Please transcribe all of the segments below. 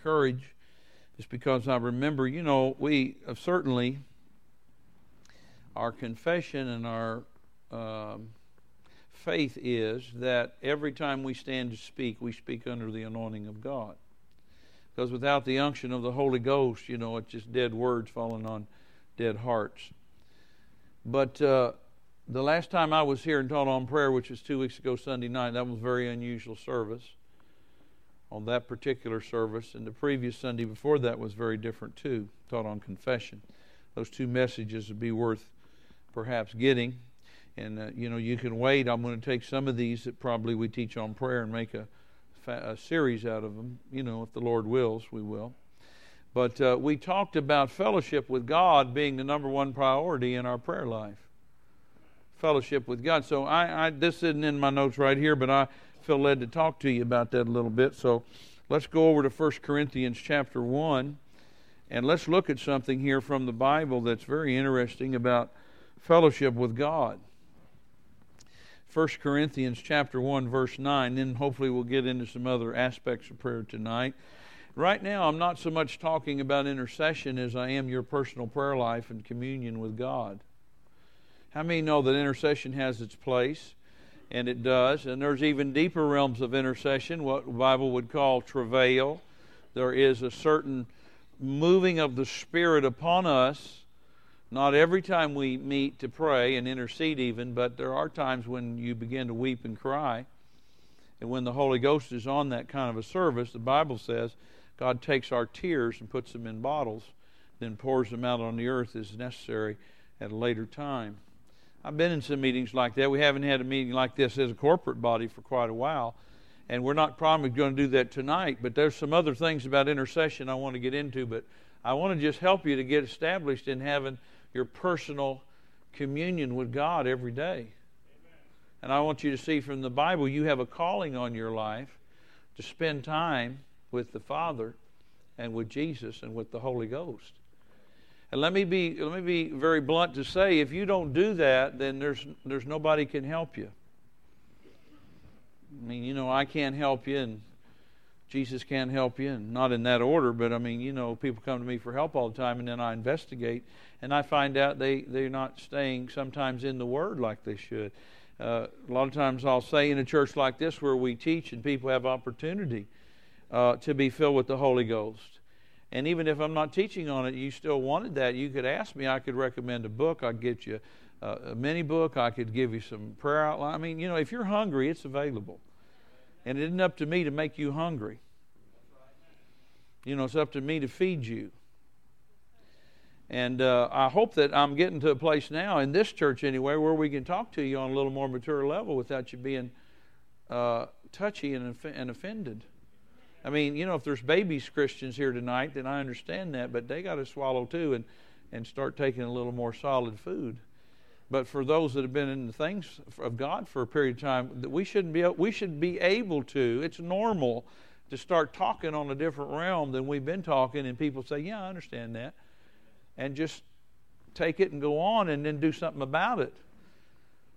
encourage is because I remember, you know, we uh, certainly, our confession and our um, faith is that every time we stand to speak, we speak under the anointing of God. Because without the unction of the Holy Ghost, you know, it's just dead words falling on dead hearts. But uh, the last time I was here and taught on prayer, which was two weeks ago Sunday night, that was a very unusual service on that particular service. And the previous Sunday before that was very different too, taught on confession. Those two messages would be worth perhaps getting. And, uh, you know, you can wait. I'm going to take some of these that probably we teach on prayer and make a, a series out of them. You know, if the Lord wills, we will. But uh, we talked about fellowship with God being the number one priority in our prayer life. Fellowship with God. So I, I this isn't in my notes right here, but I feel led to talk to you about that a little bit. So let's go over to 1 Corinthians chapter 1 and let's look at something here from the Bible that's very interesting about fellowship with God. 1 Corinthians chapter 1 verse 9 then hopefully we'll get into some other aspects of prayer tonight. Right now I'm not so much talking about intercession as I am your personal prayer life and communion with God. How many know that intercession has its place? And it does. And there's even deeper realms of intercession, what the Bible would call travail. There is a certain moving of the Spirit upon us not every time we meet to pray and intercede, even, but there are times when you begin to weep and cry. And when the Holy Ghost is on that kind of a service, the Bible says God takes our tears and puts them in bottles, then pours them out on the earth as necessary at a later time. I've been in some meetings like that. We haven't had a meeting like this as a corporate body for quite a while. And we're not probably going to do that tonight, but there's some other things about intercession I want to get into. But I want to just help you to get established in having your personal communion with God every day. Amen. And I want you to see from the Bible you have a calling on your life to spend time with the Father and with Jesus and with the Holy Ghost. And let me be let me be very blunt to say if you don't do that then there's there's nobody can help you. I mean, you know, I can't help you and Jesus can't help you, and not in that order, but I mean, you know, people come to me for help all the time, and then I investigate, and I find out they, they're not staying sometimes in the Word like they should. Uh, a lot of times I'll say in a church like this where we teach and people have opportunity uh, to be filled with the Holy Ghost. And even if I'm not teaching on it, you still wanted that, you could ask me. I could recommend a book. I'd get you a, a mini book. I could give you some prayer outline. I mean, you know, if you're hungry, it's available. And it isn't up to me to make you hungry. You know, it's up to me to feed you. And uh, I hope that I'm getting to a place now, in this church anyway, where we can talk to you on a little more mature level without you being uh, touchy and, and offended. I mean, you know, if there's babies Christians here tonight, then I understand that, but they got to swallow too and, and start taking a little more solid food. But for those that have been in the things of God for a period of time, that we shouldn't be we should be able to. It's normal to start talking on a different realm than we've been talking, and people say, "Yeah, I understand that," and just take it and go on, and then do something about it.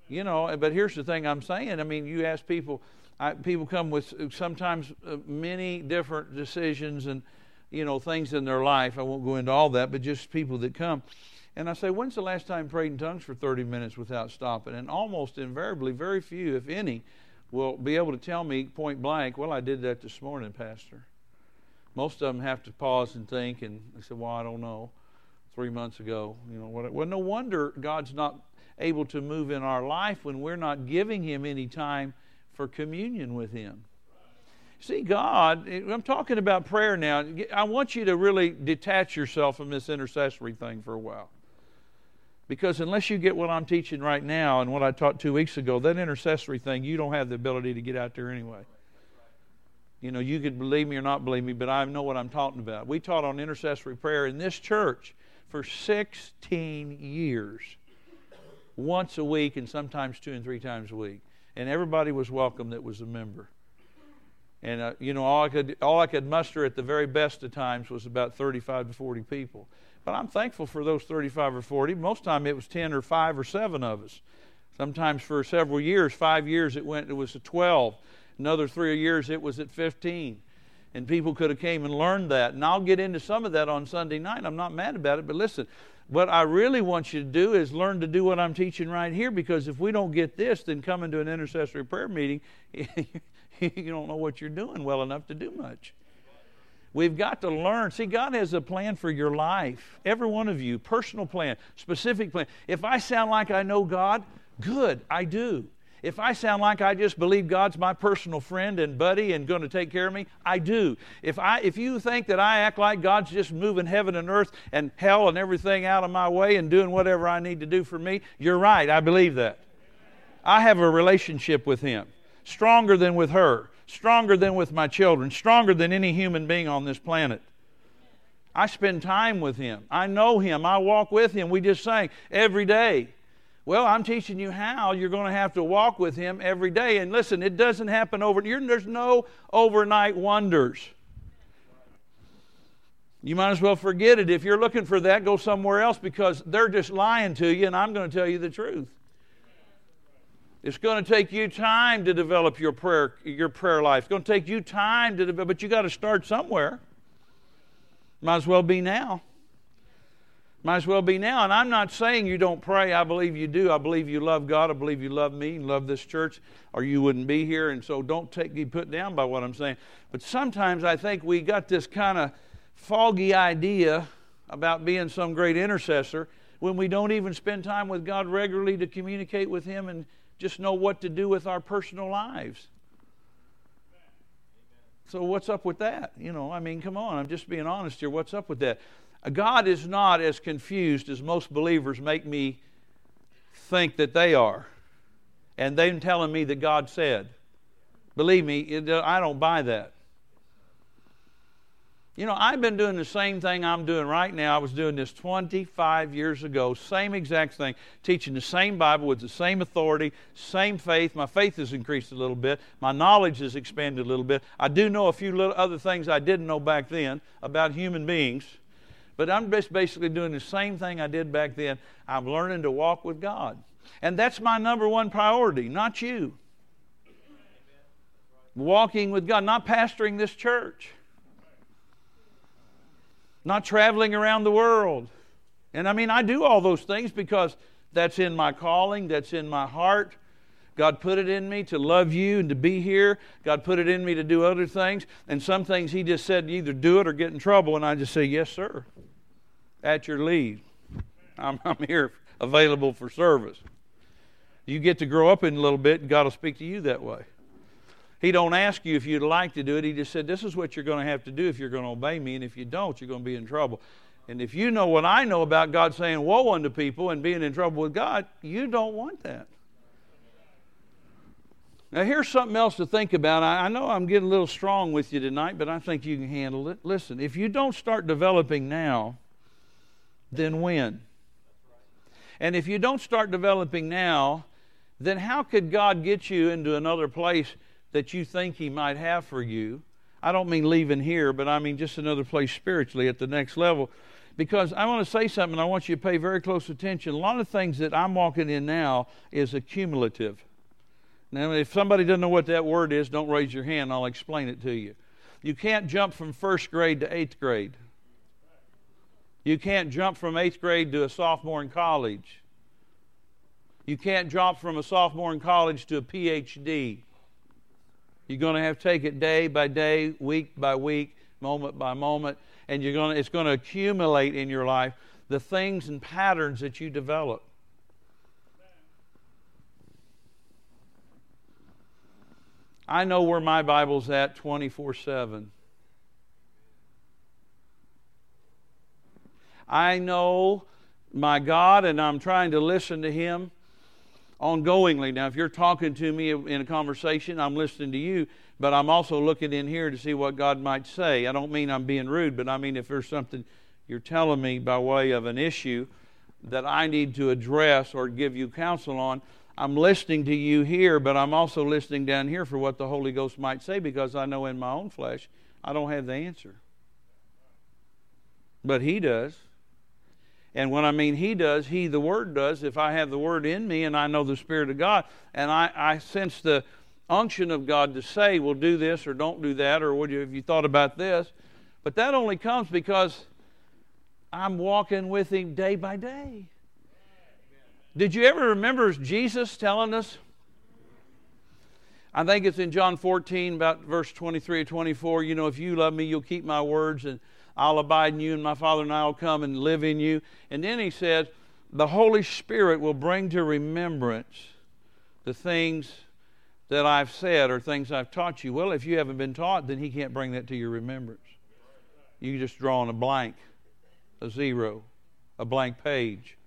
You know. But here's the thing I'm saying. I mean, you ask people. I, people come with sometimes uh, many different decisions and you know things in their life. I won't go into all that, but just people that come. And I say, when's the last time prayed in tongues for 30 minutes without stopping? And almost invariably, very few, if any, will be able to tell me point blank, well, I did that this morning, Pastor. Most of them have to pause and think, and they say, well, I don't know. Three months ago, you know, what, well, no wonder God's not able to move in our life when we're not giving Him any time for communion with Him. See, God, I'm talking about prayer now. I want you to really detach yourself from this intercessory thing for a while. Because unless you get what I'm teaching right now and what I taught two weeks ago, that intercessory thing, you don't have the ability to get out there anyway. You know, you could believe me or not believe me, but I know what I'm talking about. We taught on intercessory prayer in this church for 16 years, once a week and sometimes two and three times a week. And everybody was welcome that was a member. And, uh, you know, all I, could, all I could muster at the very best of times was about 35 to 40 people. But I'm thankful for those 35 or 40. Most time it was 10 or 5 or 7 of us. Sometimes for several years, five years, it went. It was at 12. Another three years, it was at 15. And people could have came and learned that. And I'll get into some of that on Sunday night. I'm not mad about it, but listen, what I really want you to do is learn to do what I'm teaching right here because if we don't get this, then coming to an intercessory prayer meeting, you don't know what you're doing well enough to do much. We've got to learn. See, God has a plan for your life. Every one of you, personal plan, specific plan. If I sound like I know God, good, I do. If I sound like I just believe God's my personal friend and buddy and going to take care of me, I do. If I if you think that I act like God's just moving heaven and earth and hell and everything out of my way and doing whatever I need to do for me, you're right. I believe that. I have a relationship with him, stronger than with her, stronger than with my children, stronger than any human being on this planet. I spend time with him. I know him. I walk with him. We just sang every day. Well, I'm teaching you how you're going to have to walk with Him every day. And listen, it doesn't happen over. There's no overnight wonders. You might as well forget it. If you're looking for that, go somewhere else because they're just lying to you, and I'm going to tell you the truth. It's going to take you time to develop your prayer, your prayer life. It's going to take you time to develop, but you got to start somewhere. Might as well be now. Might as well be now. And I'm not saying you don't pray. I believe you do. I believe you love God. I believe you love me and love this church, or you wouldn't be here. And so don't take, put down by what I'm saying. But sometimes I think we got this kind of foggy idea about being some great intercessor when we don't even spend time with God regularly to communicate with Him and just know what to do with our personal lives. So, what's up with that? You know, I mean, come on, I'm just being honest here. What's up with that? God is not as confused as most believers make me think that they are. And them telling me that God said. Believe me, uh, I don't buy that. You know, I've been doing the same thing I'm doing right now. I was doing this 25 years ago, same exact thing, teaching the same Bible with the same authority, same faith. My faith has increased a little bit. My knowledge has expanded a little bit. I do know a few little other things I didn't know back then about human beings. But I'm just basically doing the same thing I did back then. I'm learning to walk with God. And that's my number one priority, not you. Walking with God, not pastoring this church, not traveling around the world. And I mean, I do all those things because that's in my calling, that's in my heart. God put it in me to love you and to be here. God put it in me to do other things. And some things He just said, either do it or get in trouble. And I just say, Yes, sir. At your lead. I'm, I'm here available for service. You get to grow up in a little bit, and God will speak to you that way. He don't ask you if you'd like to do it. He just said, This is what you're going to have to do if you're going to obey me. And if you don't, you're going to be in trouble. And if you know what I know about God saying woe unto people and being in trouble with God, you don't want that. Now, here's something else to think about. I, know I'm getting a little strong with you tonight, but I think you can handle it. Listen, if you don't start developing now, then when? And if you don't start developing now, then how could God get you into another place that you think He might have for you? I don't mean leaving here, but I mean just another place spiritually at the next level. Because I want to say something, I want you to pay very close attention. A lot of things that I'm walking in now is accumulative. Now, if somebody doesn't know what that word is, don't raise your hand. I'll explain it to you. You can't jump from first grade to eighth grade. You can't jump from eighth grade to a sophomore in college. You can't jump from a sophomore in college to a PhD. You're going to have to take it day by day, week by week, moment by moment, and you're going to, it's going to accumulate in your life the things and patterns that you develop. I know where my Bible's at 24 7. I know my God and I'm trying to listen to Him ongoingly. Now, if you're talking to me in a conversation, I'm listening to you, but I'm also looking in here to see what God might say. I don't mean I'm being rude, but I mean if there's something you're telling me by way of an issue that I need to address or give you counsel on, I'm listening to you here, but I'm also listening down here for what the Holy Ghost might say because I know in my own flesh I don't have the answer. But He does. And when I mean He does, He, the Word, does. If I have the Word in me and I know the Spirit of God and I, I sense the, unction of God to say, well, do this or don't do that, or what have you thought about this? But that only comes because I'm walking with Him day by day. Did you ever remember Jesus telling us? I think it's in John 14, about verse 23 or 24. You know, if you love me, you'll keep my words, and I'll abide in you, and my Father and I will come and live in you. And then he says, the Holy Spirit will bring to remembrance the things that I've said or things I've taught you. Well, if you haven't been taught, then he can't bring that to your remembrance. You just draw on a blank, a zero, a blank page.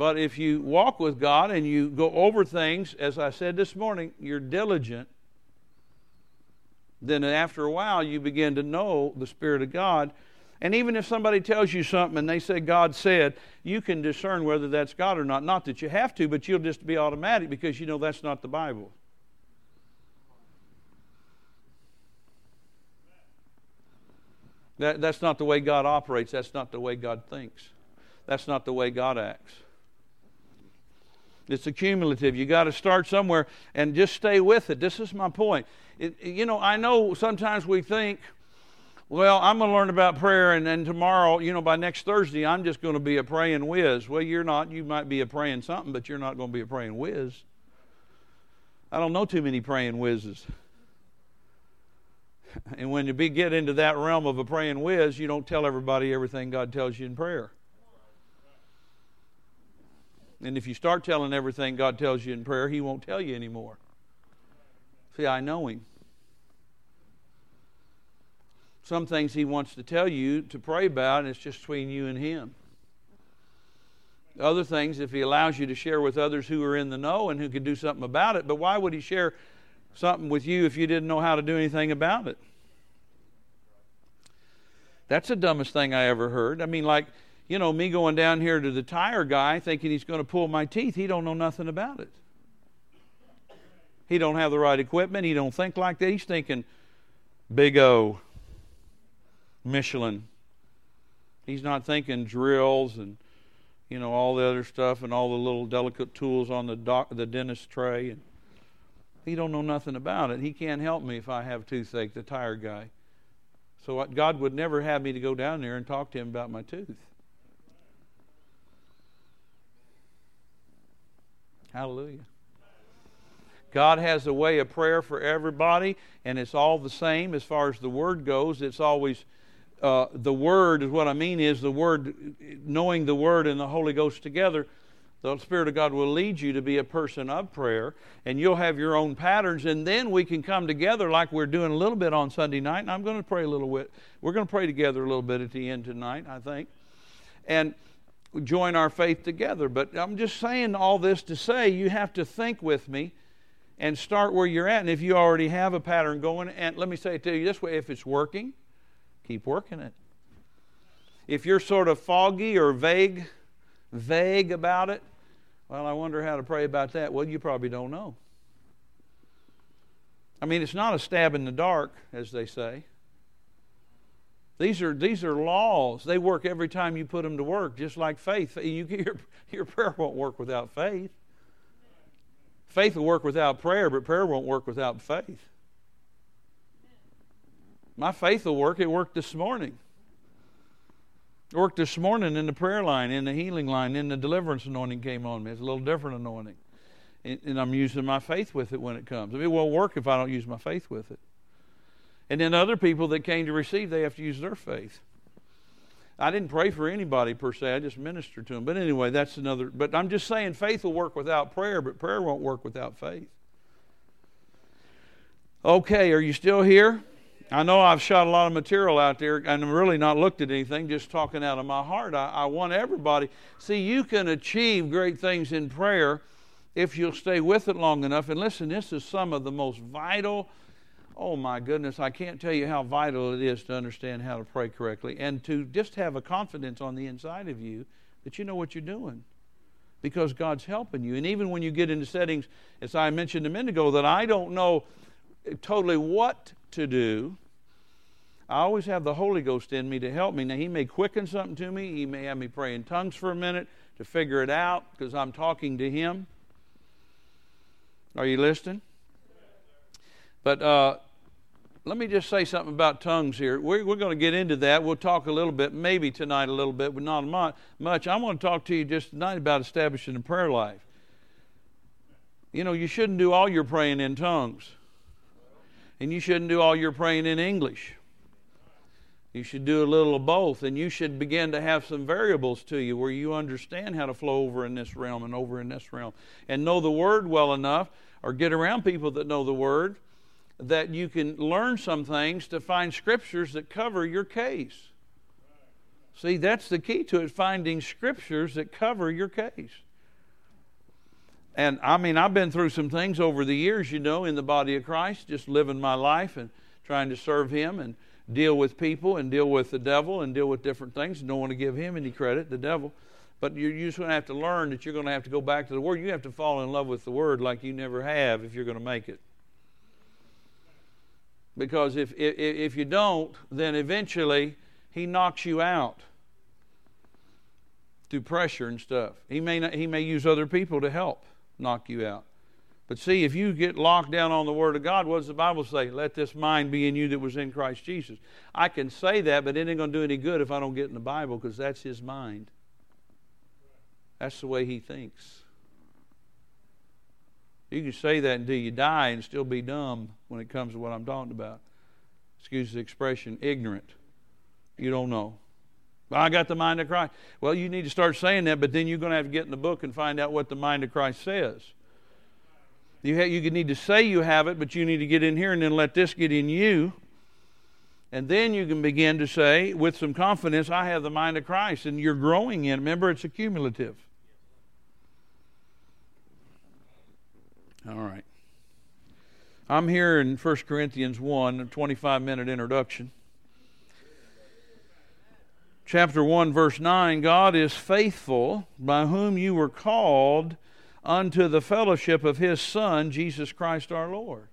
But if you walk with God and you go over things, as I said this morning, you're diligent, then after a while you begin to know the Spirit of God. And even if somebody tells you something and they say God said, you can discern whether that's God or not. Not that you have to, but you'll just be automatic because you know that's not the Bible. That, that's not the way God operates. That's not the way God thinks. That's not the way God acts. It's accumulative. You got to start somewhere and just stay with it. This is my point. It, you know, I know sometimes we think, well, I'm going to learn about prayer, and then tomorrow, you know, by next Thursday, I'm just going to be a praying whiz. Well, you're not. You might be a praying something, but you're not going to be a praying whiz. I don't know too many praying whizzes. And when you get into that realm of a praying whiz, you don't tell everybody everything God tells you in prayer. And if you start telling everything God tells you in prayer, He won't tell you anymore. See, I know Him. Some things He wants to tell you to pray about, and it's just between you and Him. Other things, if He allows you to share with others who are in the know and who can do something about it, but why would He share something with you if you didn't know how to do anything about it? That's the dumbest thing I ever heard. I mean, like, you know, me going down here to the tire guy thinking he's going to pull my teeth, he don't know nothing about it. He don't have the right equipment. He don't think like that. He's thinking Big O, Michelin. He's not thinking drills and you know all the other stuff and all the little delicate tools on the doc, the dentist tray. And he don't know nothing about it. He can't help me if I have toothache. The tire guy. So God would never have me to go down there and talk to him about my tooth. Hallelujah. God has a way of prayer for everybody, and it's all the same as far as the Word goes. It's always uh, the Word, is what I mean is the Word, knowing the Word and the Holy Ghost together. The Spirit of God will lead you to be a person of prayer, and you'll have your own patterns, and then we can come together like we're doing a little bit on Sunday night. And I'm going to pray a little bit. We're going to pray together a little bit at the end tonight, I think. And join our faith together. But I'm just saying all this to say you have to think with me and start where you're at. And if you already have a pattern going, and let me say it to you this way if it's working, keep working it. If you're sort of foggy or vague, vague about it, well, I wonder how to pray about that. Well, you probably don't know. I mean, it's not a stab in the dark, as they say. These are, these are laws. They work every time you put them to work, just like faith. You, your, your prayer won't work without faith. Faith will work without prayer, but prayer won't work without faith. My faith will work. It worked this morning. It worked this morning in the prayer line, in the healing line, in the deliverance anointing came on me. It's a little different anointing. And, and I'm using my faith with it when it comes. It won't work if I don't use my faith with it. And then other people that came to receive, they have to use their faith. I didn't pray for anybody per se, I just ministered to them. But anyway, that's another. But I'm just saying faith will work without prayer, but prayer won't work without faith. Okay, are you still here? I know I've shot a lot of material out there and I'm really not looked at anything, just talking out of my heart. I, I want everybody. See, you can achieve great things in prayer if you'll stay with it long enough. And listen, this is some of the most vital oh my goodness, I can't tell you how vital it is to understand how to pray correctly and to just have a confidence on the inside of you that you know what you're doing because God's helping you. And even when you get into settings, as I mentioned a minute ago, that I don't know totally what to do, I always have the Holy Ghost in me to help me. Now, He may quicken something to me, He may have me pray in tongues for a minute to figure it out because I'm talking to Him. Are you listening? But uh, let me just say something about tongues here. We're, we're going to get into that. We'll talk a little bit, maybe tonight a little bit, but not much. I want to talk to you just tonight about establishing a prayer life. You know, you shouldn't do all your praying in tongues, and you shouldn't do all your praying in English. You should do a little of both, and you should begin to have some variables to you where you understand how to flow over in this realm and over in this realm, and know the Word well enough, or get around people that know the Word, that you can learn some things to find scriptures that cover your case. See, that's the key to it finding scriptures that cover your case. And I mean, I've been through some things over the years, you know, in the body of Christ, just living my life and trying to serve Him and deal with people and deal with the devil and deal with different things. Don't want to give him any credit, the devil. But you're, just going to have to learn that you're going to have to go back to the Word. You have to fall in love with the Word like you never have if you're going to make it. Because if, if, if you don't, then eventually He knocks you out through pressure and stuff. He may, not, he may use other people to help knock you out. But see, if you get locked down on the Word of God, what does the Bible say? Let this mind be in you that was in Christ Jesus. I can say that, but it ain't going to do any good if I don't get in the Bible because that's His mind. That's the way He thinks. You can say that until you die and still be dumb when it comes to what I'm talking about. Excuse the expression, ignorant. You don't know. Well, I got the mind of Christ. Well, you need to start saying that, but then you're going to have to get in the book and find out what the mind of Christ says. You, have, you need to say you have it, but you need to get in here and then let this get in you. And then you can begin to say, with some confidence, I have the mind of Christ. And you're growing in. Remember, it's accumulative. All right. I'm here in 1 Corinthians 1, a 25 minute introduction. Chapter 1, verse 9 God is faithful, by whom you were called unto the fellowship of his Son, Jesus Christ our Lord.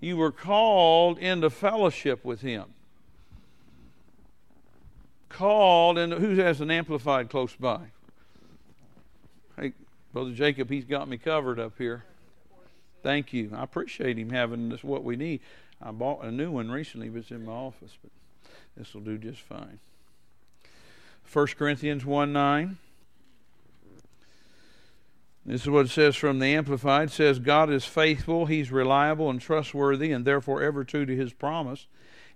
You were called into fellowship with him. Called, and who has an amplified close by? Hey, Brother Jacob, he's got me covered up here. Thank you. I appreciate him having this what we need. I bought a new one recently, but it's in my office, but this will do just fine. 1 Corinthians 1 9. This is what it says from the Amplified. It says, God is faithful, He's reliable and trustworthy, and therefore ever true to His promise,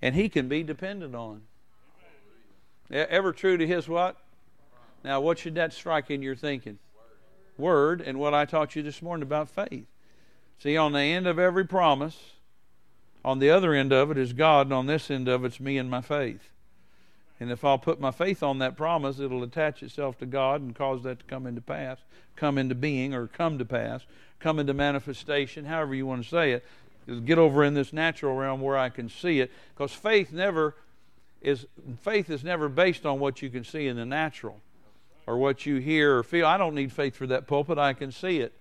and He can be depended on. Ever true to His what? Now, what should that strike in your thinking? Word, and what I taught you this morning about faith. See, on the end of every promise, on the other end of it is God, and on this end of it's me and my faith. And if I'll put my faith on that promise, it'll attach itself to God and cause that to come into pass, come into being, or come to pass, come into manifestation, however you want to say it. Get over in this natural realm where I can see it. Because faith never is faith is never based on what you can see in the natural or what you hear or feel. I don't need faith for that pulpit. I can see it.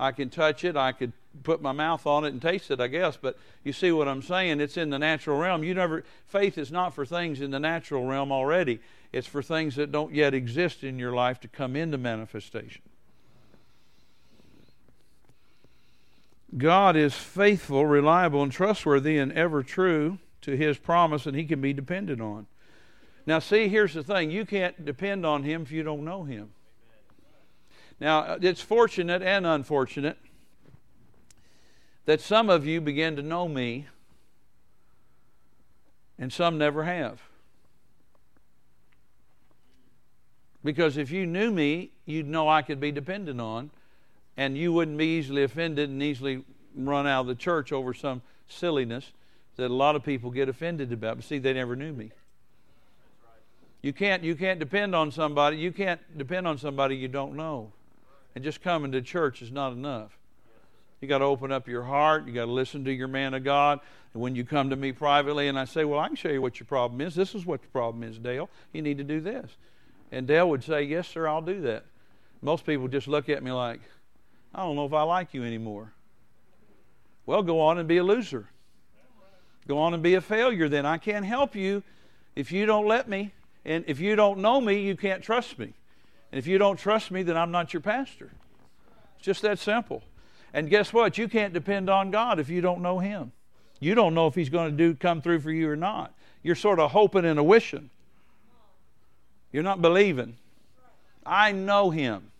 I can touch it. I could put my mouth on it and taste it, I guess. But you see what I'm saying? It's in the natural realm. You never faith is not for things in the natural realm already. It's for things that don't yet exist in your life to come into manifestation. God is faithful, reliable, and trustworthy, and ever true to His promise, and He can be depended on. Now, see, here's the thing you can't depend on Him if you don't know Him. Now, it's fortunate and unfortunate that some of you begin to know me and some never have. Because if you knew me, you'd know I could be depended on, and you wouldn't be easily offended and easily run out of the church over some silliness that a lot of people get offended about. But see, they never knew me. You can't, you can't depend on somebody. You can't depend on somebody you don't know. And just coming to church is not enough. You got to open up your heart. You got to listen to your man of God. And when you come to me privately and I say, Well, I can show you what your problem is. This is what the problem is, Dale. You need to do this. And Dale would say, Yes, sir, I'll do that. Most people just look at me like, I don't know if I like you anymore. Well, go on and be a loser. Go on and be a failure then. I can't help you if you don't let me. And if you don't know me, you can't trust me. And if you don't trust me, then I'm not your pastor. It's just that simple. And guess what? You can't depend on God if you don't know Him. You don't know if He's going to do come through for you or not. You're sort of hoping and a wishing. You're not believing. I know Him.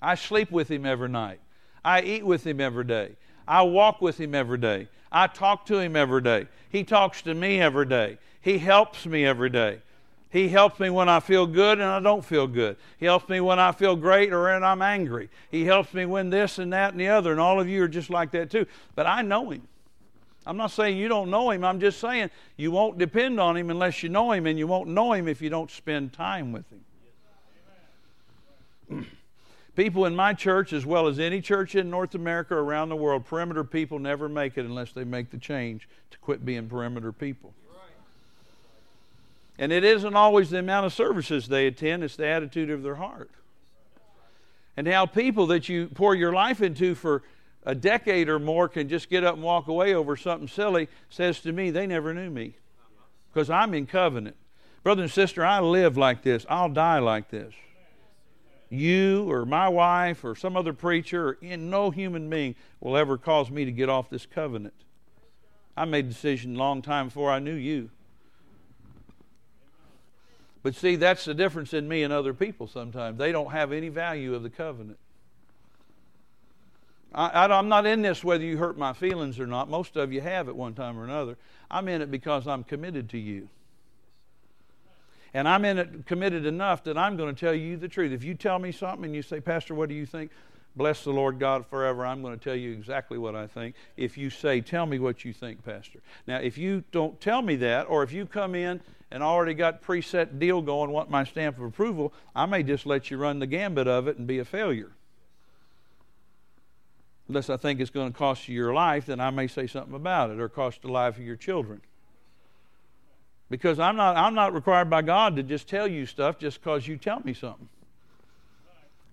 I sleep with Him every night. I eat with Him every day. I walk with Him every day. I talk to Him every day. He talks to me every day. He helps me every day. He helps me when I feel good and I don't feel good. He helps me when I feel great or when I'm angry. He helps me when this and that and the other. And all of you are just like that too. But I know Him. I'm not saying you don't know Him. I'm just saying you won't depend on Him unless you know Him, and you won't know Him if you don't spend time with Him. people in my church, as well as any church in North America or around the world, perimeter people never make it unless they make the change to quit being perimeter people. And it isn't always the amount of services they attend, it's the attitude of their heart. And how people that you pour your life into for a decade or more can just get up and walk away over something silly says to me, they never knew me. Because I'm in covenant. Brother and sister, I live like this. I'll die like this. You or my wife or some other preacher or no human being will ever cause me to get off this covenant. I made a decision a long time before I knew you. But see, that's the difference in me and other people sometimes. They don't have any value of the covenant. I, am not in this whether you hurt my feelings or not. Most of you have at one time or another. I'm in it because I'm committed to you. And I'm in it committed enough that I'm going to tell you the truth. If you tell me something and you say, Pastor, what do you think? Bless the Lord God forever. I'm going to tell you exactly what I think. If you say, Tell me what you think, Pastor. Now, if you don't tell me that, or if you come in and already got preset deal going, want my stamp of approval, I may just let you run the gambit of it and be a failure. Unless I think it's going to cost you your life, then I may say something about it or cost the life of your children. Because I'm not, I'm not required by God to just tell you stuff just because you tell me something.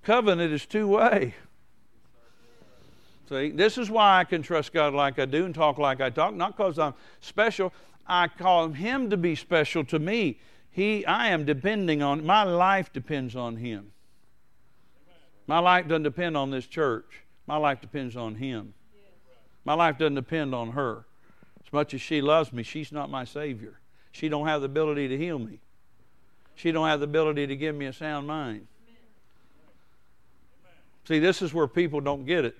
Covenant is two way. See, this is why I can trust God like I do and talk like I talk, not because I'm special. I call him to be special to me. He, I am depending on, my life depends on him. My life doesn't depend on this church. My life depends on him. My life doesn't depend on her. As much as she loves me, she's not my Savior. She don't have the ability to heal me. She don't have the ability to give me a sound mind. See, this is where people don't get it.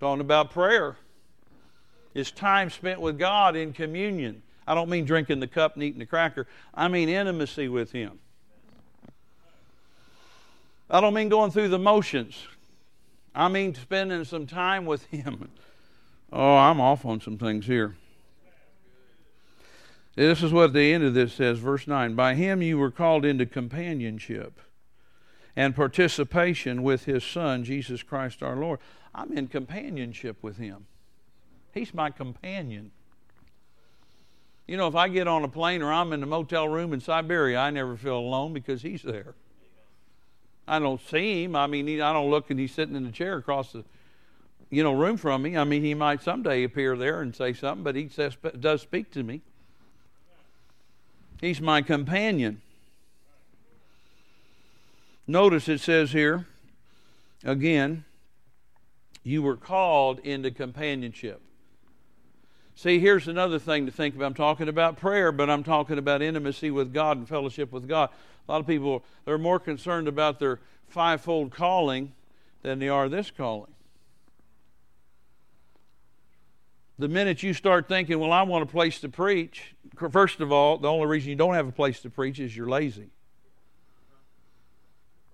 Talking about prayer is time spent with God in communion. I don't mean drinking the cup and eating the cracker. I mean intimacy with Him. I don't mean going through the motions. I mean spending some time with Him. Oh, I'm off on some things here. This is what the end of this says, verse 9. By Him you were called into companionship and participation with His Son, Jesus Christ our Lord. I'm in companionship with Him. He's my companion. You know, if I get on a plane or I'm in a motel room in Siberia, I never feel alone because He's there. I don't see Him. I mean, I don't look and He's sitting in the chair across the you know room from me. I mean, He might someday appear there and say something, but He says, does speak to me. He's my companion. Notice it says here, again, you were called into companionship. See, here's another thing to think about. I'm talking about prayer, but I'm talking about intimacy with God and fellowship with God. A lot of people they're more concerned about their fivefold calling than they are this calling. The minute you start thinking, well, I want a place to preach, first of all, the only reason you don't have a place to preach is you're lazy.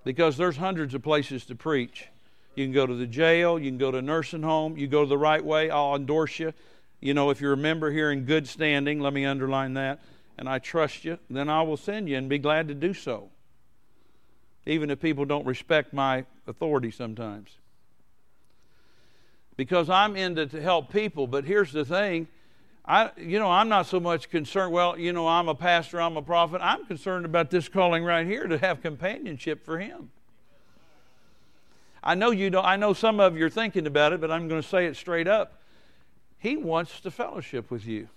Because there's hundreds of places to preach. You can go to the jail, you can go to a nursing home, you go the right way, I'll endorse you. You know, if you're a member here in good standing, let me underline that, and I trust you, then I will send you and be glad to do so. Even if people don't respect my authority sometimes. Because I'm in to help people, but here's the thing. I, you know, I'm not so much concerned. Well, you know, I'm a pastor, I'm a prophet. I'm concerned about this calling right here to have companionship for Him. I know you don't, I know some of you are thinking about it, but I'm going to say it straight up. He wants to fellowship with you.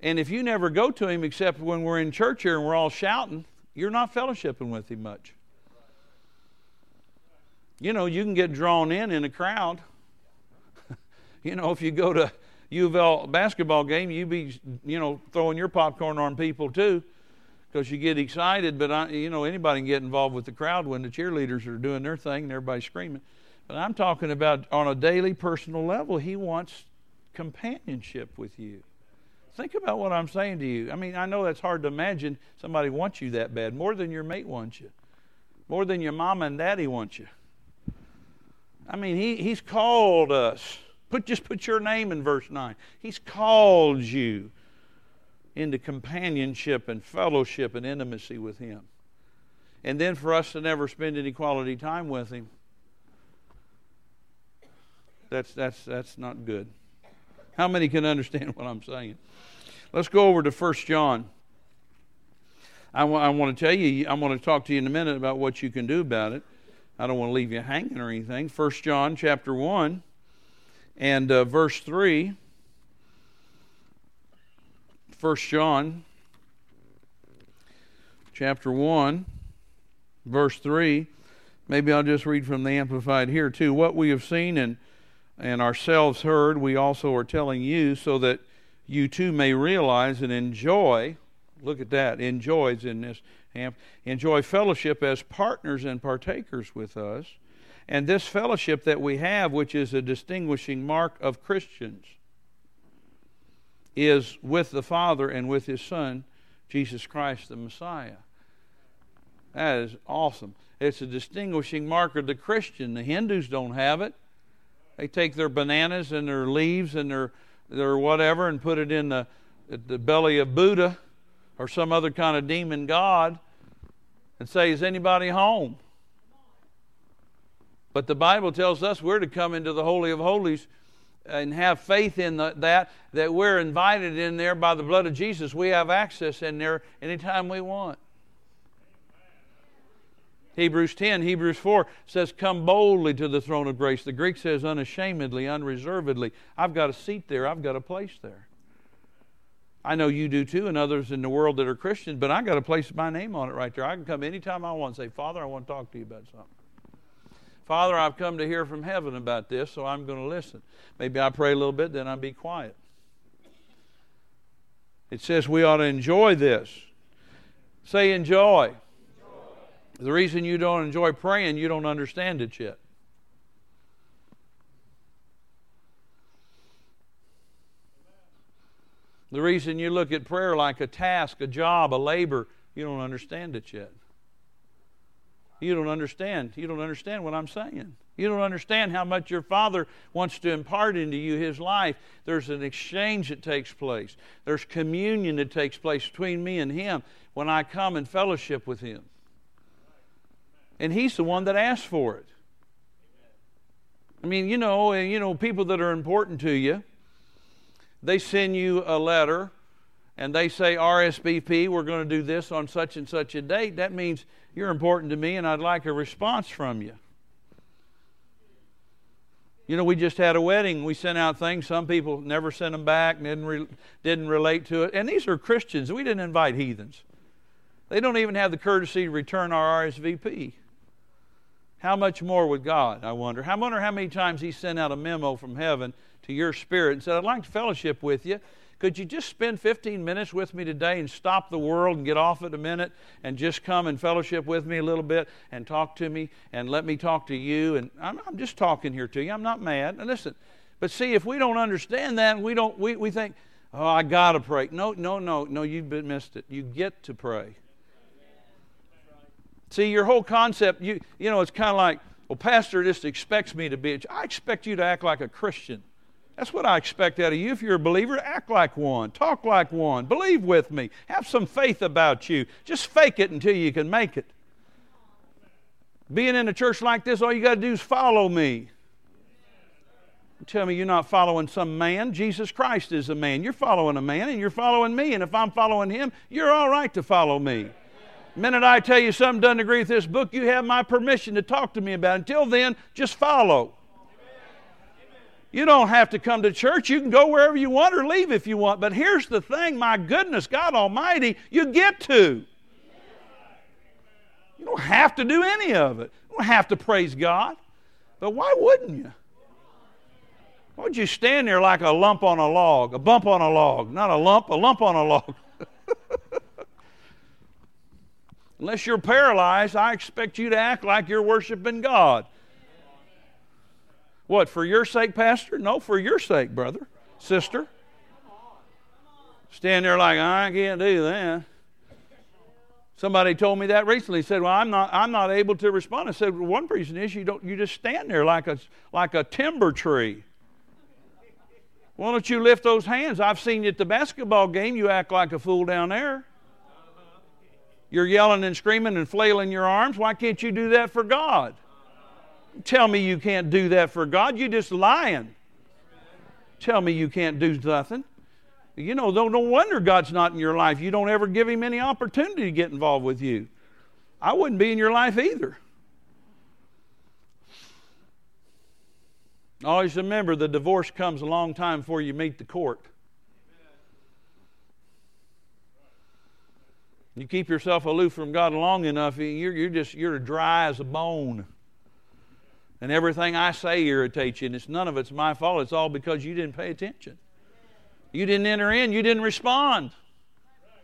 And if you never go to him except when we're in church here and we're all shouting, you're not fellowshipping with him much. You know, you can get drawn in in a crowd. you know, if you go to U of L basketball game, you be, you know, throwing your popcorn on people too because you get excited. But, I, you know, anybody can get involved with the crowd when the cheerleaders are doing their thing and everybody's screaming. But I'm talking about on a daily personal level, he wants companionship with you. Think about what I'm saying to you. I mean, I know that's hard to imagine somebody wants you that bad, more than your mate wants you, more than your mama and daddy want you. I mean, he, he's called us. Put, just put your name in verse 9. He's called you into companionship and fellowship and intimacy with him. And then for us to never spend any quality time with him, that's, that's, that's not good. How many can understand what I'm saying? Let's go over to 1 John. I, w- I want to tell you, I'm going to talk to you in a minute about what you can do about it. I don't want to leave you hanging or anything. 1 John chapter 1 and uh, verse 3. 1 John chapter 1 verse 3. Maybe I'll just read from the Amplified here too. What we have seen and, and ourselves heard, we also are telling you so that you too may realize and enjoy. Look at that, enjoys in this. Enjoy fellowship as partners and partakers with us. And this fellowship that we have, which is a distinguishing mark of Christians, is with the Father and with His Son, Jesus Christ the Messiah. That is awesome. It's a distinguishing mark of the Christian. The Hindus don't have it. They take their bananas and their leaves and their or whatever and put it in the, the belly of Buddha or some other kind of demon god and say, Is anybody home? But the Bible tells us we're to come into the Holy of Holies and have faith in the, that, that we're invited in there by the blood of Jesus. We have access in there anytime we want. Hebrews 10, Hebrews 4 says, Come boldly to the throne of grace. The Greek says, unashamedly, unreservedly. I've got a seat there, I've got a place there. I know you do too, and others in the world that are Christians, but I've got to place my name on it right there. I can come anytime I want and say, Father, I want to talk to you about something. Father, I've come to hear from heaven about this, so I'm going to listen. Maybe I pray a little bit, then I'll be quiet. It says we ought to enjoy this. Say enjoy. The reason you don't enjoy praying, you don't understand it yet. The reason you look at prayer like a task, a job, a labor, you don't understand it yet. You don't understand. You don't understand what I'm saying. You don't understand how much your Father wants to impart into you His life. There's an exchange that takes place, there's communion that takes place between me and Him when I come and fellowship with Him and he's the one that asked for it. I mean, you know, you know, people that are important to you, they send you a letter and they say RSVP, we're going to do this on such and such a date. That means you're important to me and I'd like a response from you. You know, we just had a wedding. We sent out things. Some people never sent them back, didn't, re- didn't relate to it. And these are Christians. We didn't invite heathens. They don't even have the courtesy to return our RSVP. How much more would God, I wonder? I wonder how many times He sent out a memo from heaven to your spirit and said, I'd like to fellowship with you. Could you just spend 15 minutes with me today and stop the world and get off it a minute and just come and fellowship with me a little bit and talk to me and let me talk to you? And I'm, I'm just talking here to you. I'm not mad. And listen, but see, if we don't understand that, we don't. We, we think, oh, I gotta pray. No, no, no, no. you've missed it. You get to pray. See, your whole concept, you, you know, it's kind of like, well, Pastor just expects me to be, I expect you to act like a Christian. That's what I expect out of you. If you're a believer, act like one, talk like one, believe with me, have some faith about you. Just fake it until you can make it. Being in a church like this, all you got to do is follow me. Tell me you're not following some man. Jesus Christ is a man. You're following a man and you're following me. And if I'm following him, you're all right to follow me. The minute I tell you something doesn't agree with this book, you have my permission to talk to me about it. Until then, just follow. You don't have to come to church. You can go wherever you want or leave if you want. But here's the thing my goodness, God Almighty, you get to. You don't have to do any of it. You don't have to praise God. But why wouldn't you? Why would you stand there like a lump on a log, a bump on a log? Not a lump, a lump on a log. Unless you're paralyzed, I expect you to act like you're worshiping God. What, for your sake, Pastor? No, for your sake, brother, sister. Stand there like, I can't do that. Somebody told me that recently. He said, "Well, I'm not, I'm not able to respond." I said, well, "One reason is you don't, you just stand there like a, like a timber tree. Why don't you lift those hands? I've seen you at the basketball game. You act like a fool down there. You're yelling and screaming and flailing your arms. Why can't you do that for God? Tell me you can't do that for God. You're just lying. Tell me you can't do nothing. You know, no, no wonder God's not in your life. You don't ever give Him any opportunity to get involved with you. I wouldn't be in your life either. Always remember the divorce comes a long time before you meet the court. You keep yourself aloof from God long enough, you're, you're just you're dry as a bone. And everything I say irritates you, and it's none of it's my fault. It's all because you didn't pay attention. You didn't enter in, you didn't respond.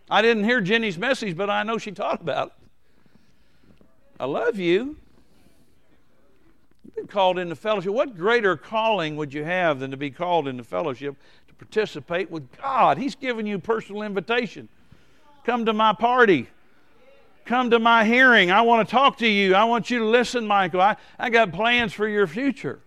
I didn't hear Jenny's message, but I know she taught about it. I love you. You've been called into fellowship. What greater calling would you have than to be called into fellowship to participate with God? He's given you personal invitation. Come to my party. Come to my hearing. I want to talk to you. I want you to listen, Michael. I, I got plans for your future.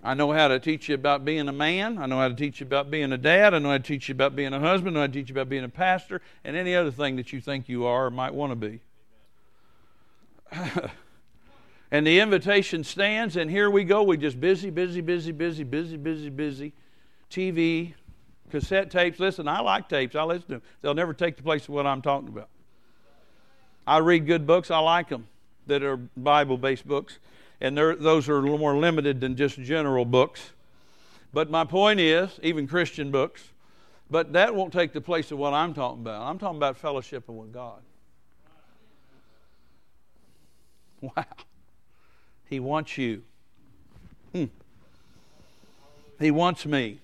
I know how to teach you about being a man. I know how to teach you about being a dad. I know how to teach you about being a husband. I know how to teach you about being a pastor and any other thing that you think you are or might want to be. and the invitation stands, and here we go. We just busy, busy, busy, busy, busy, busy, busy. TV, cassette tapes. Listen, I like tapes. I listen to them. They'll never take the place of what I'm talking about. I read good books. I like them that are Bible based books and those are a little more limited than just general books. But my point is, even Christian books, but that won't take the place of what I'm talking about. I'm talking about fellowshipping with God. Wow. He wants you. Hmm. He wants me.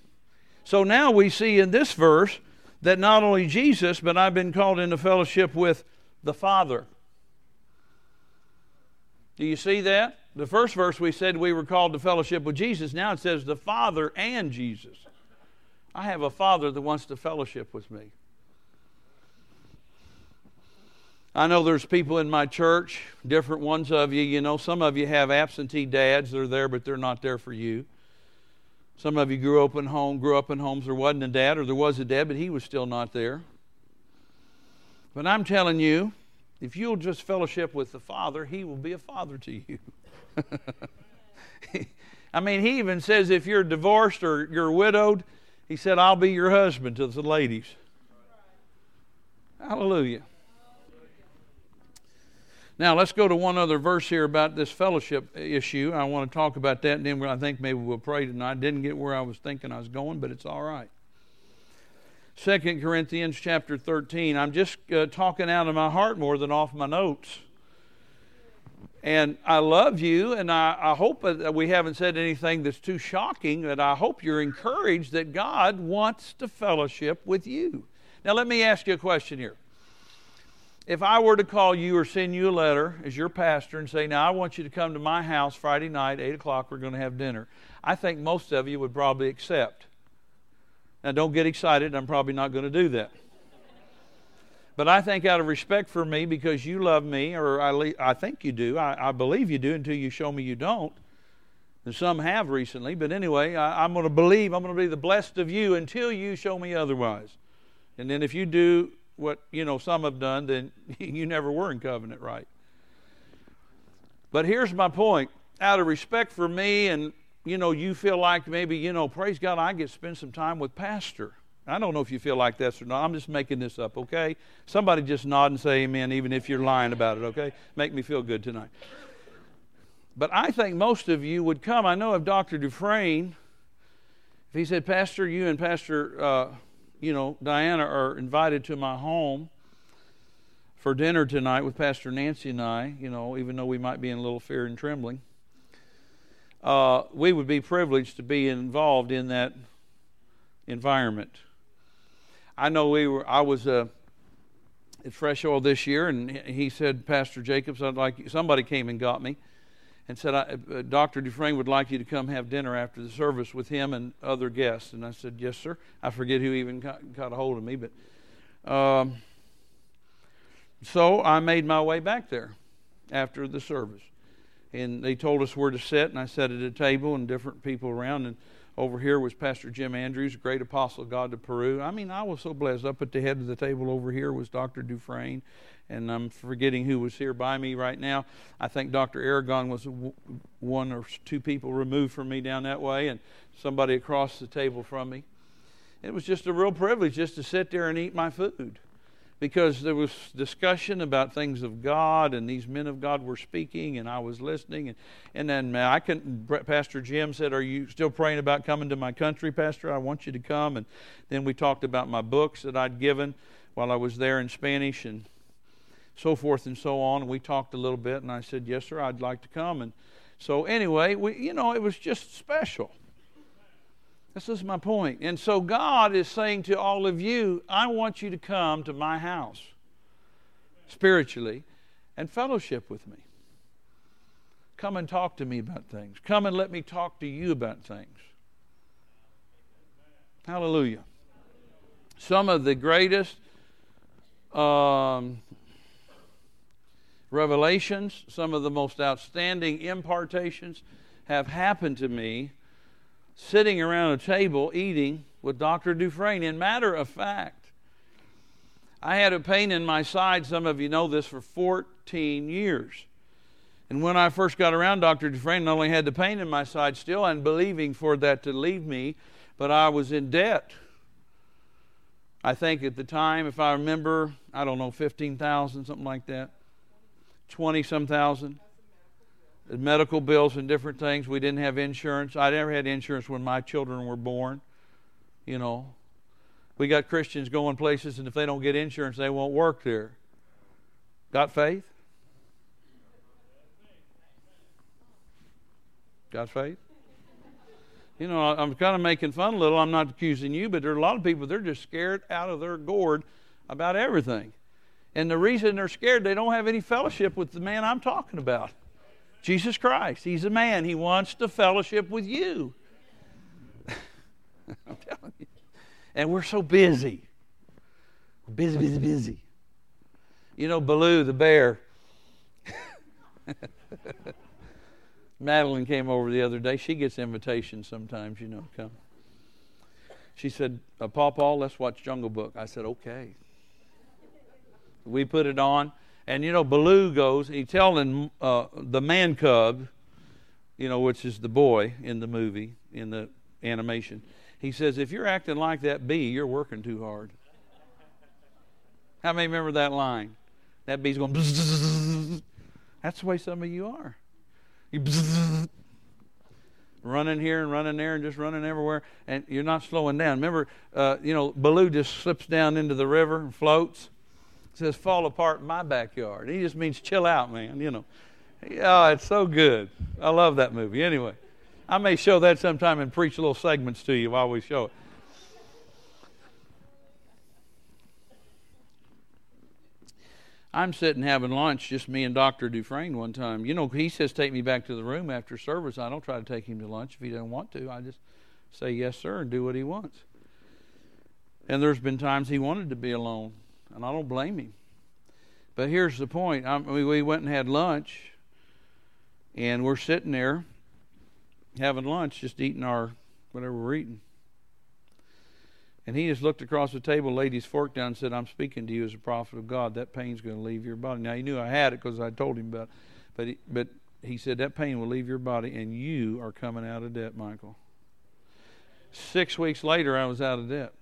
So now we see in this verse that not only Jesus, but I've been called into fellowship with the Father. Do you see that? The first verse we said we were called to fellowship with Jesus. Now it says the Father and Jesus. I have a Father that wants to fellowship with me. I know there's people in my church, different ones of you. You know, some of you have absentee dads. They're there, but they're not there for you. Some of you grew up in home, grew up in homes there wasn't a dad, or there was a dad, but he was still not there. But I'm telling you, if you'll just fellowship with the Father, He will be a father to you. I mean, He even says if you're divorced or you're widowed, He said, I'll be your husband to the ladies. Hallelujah. Now, let's go to one other verse here about this fellowship issue. I want to talk about that, and then I think maybe we'll pray tonight. Didn't get where I was thinking I was going, but it's all right. Second Corinthians chapter 13. I'm just uh, talking out of my heart more than off my notes. And I love you, and I, I hope that we haven't said anything that's too shocking, that I hope you're encouraged that God wants to fellowship with you. Now, let me ask you a question here. If I were to call you or send you a letter as your pastor and say, Now, I want you to come to my house Friday night, 8 o'clock, we're going to have dinner, I think most of you would probably accept. Now, don't get excited. I'm probably not going to do that. But I think, out of respect for me, because you love me, or I, I think you do, I, I believe you do until you show me you don't. And some have recently. But anyway, I, I'm going to believe, I'm going to be the blessed of you until you show me otherwise. And then if you do what you know some have done, then you never were in covenant right. But here's my point. Out of respect for me and you know, you feel like maybe, you know, praise God, I get to spend some time with Pastor. I don't know if you feel like this or not. I'm just making this up, okay? Somebody just nod and say amen, even if you're lying about it, okay? Make me feel good tonight. But I think most of you would come. I know of Dr. Dufresne, if he said, Pastor, you and Pastor, uh, you know, Diana are invited to my home for dinner tonight with Pastor Nancy and I, you know, even though we might be in a little fear and trembling, uh, we would be privileged to be involved in that environment. I know we were. I was uh, at Fresh Oil this year, and he said, Pastor Jacobs, I'd like you. somebody came and got me, and said, uh, Doctor Dufresne would like you to come have dinner after the service with him and other guests. And I said, Yes, sir. I forget who even got, got a hold of me, but. Um, so I made my way back there after the service. And they told us where to sit, and I sat at a table and different people around. And over here was Pastor Jim Andrews, great apostle of God to Peru. I mean, I was so blessed. Up at the head of the table over here was Dr. Dufresne, and I'm forgetting who was here by me right now. I think Dr. Aragon was one or two people removed from me down that way, and somebody across the table from me. It was just a real privilege just to sit there and eat my food because there was discussion about things of God, and these men of God were speaking, and I was listening. And, and then I can, Pastor Jim said, Are you still praying about coming to my country, Pastor? I want you to come. And then we talked about my books that I'd given while I was there in Spanish and so forth and so on. And we talked a little bit, and I said, Yes, sir, I'd like to come. And so, anyway, we, you know, it was just special. This is my point. And so God is saying to all of you, I want you to come to my house spiritually and fellowship with me. Come and talk to me about things. Come and let me talk to you about things. Hallelujah. Some of the greatest um, revelations, some of the most outstanding impartations have happened to me sitting around a table eating with Dr. Dufresne. In matter of fact, I had a pain in my side, some of you know this, for 14 years. And when I first got around Dr. Dufresne, not only had the pain in my side still and believing for that to leave me, but I was in debt. I think at the time, if I remember, I don't know, 15,000, something like that, 20 some thousand medical bills and different things. We didn't have insurance. I never had insurance when my children were born. You know, we got Christians going places, and if they don't get insurance, they won't work there. Got faith? Got faith? You know, I'm kind of making fun a little. I'm not accusing you, but there are a lot of people, they're just scared out of their gourd about everything. And the reason they're scared, they don't have any fellowship with the man I'm talking about. Jesus Christ. He's a man. He wants to fellowship with you. I'm telling you. And we're so busy. We're busy, busy, busy. You know, Baloo the bear. Madeline came over the other day. She gets invitations sometimes, you know, come. She said, uh, Paw Paw, let's watch Jungle Book. I said, okay. We put it on. And you know, Baloo goes, he's telling uh, the man cub, you know, which is the boy in the movie, in the animation, he says, if you're acting like that bee, you're working too hard. How many remember that line? That bee's going, that's the way some of you are. You bzz, running here and running there and just running everywhere, and you're not slowing down. Remember, uh, you know, Baloo just slips down into the river and floats says fall apart in my backyard. He just means chill out, man, you know. Oh, it's so good. I love that movie. Anyway, I may show that sometime and preach little segments to you while we show it. I'm sitting having lunch, just me and Dr. Dufresne one time. You know, he says, take me back to the room after service. I don't try to take him to lunch if he doesn't want to. I just say yes, sir, and do what he wants. And there's been times he wanted to be alone and I don't blame him. But here's the point: I mean, we went and had lunch, and we're sitting there having lunch, just eating our whatever we're eating. And he just looked across the table, laid his fork down, and said, "I'm speaking to you as a prophet of God. That pain's going to leave your body." Now he knew I had it because I told him about it, but he, but he said that pain will leave your body, and you are coming out of debt, Michael. Six weeks later, I was out of debt.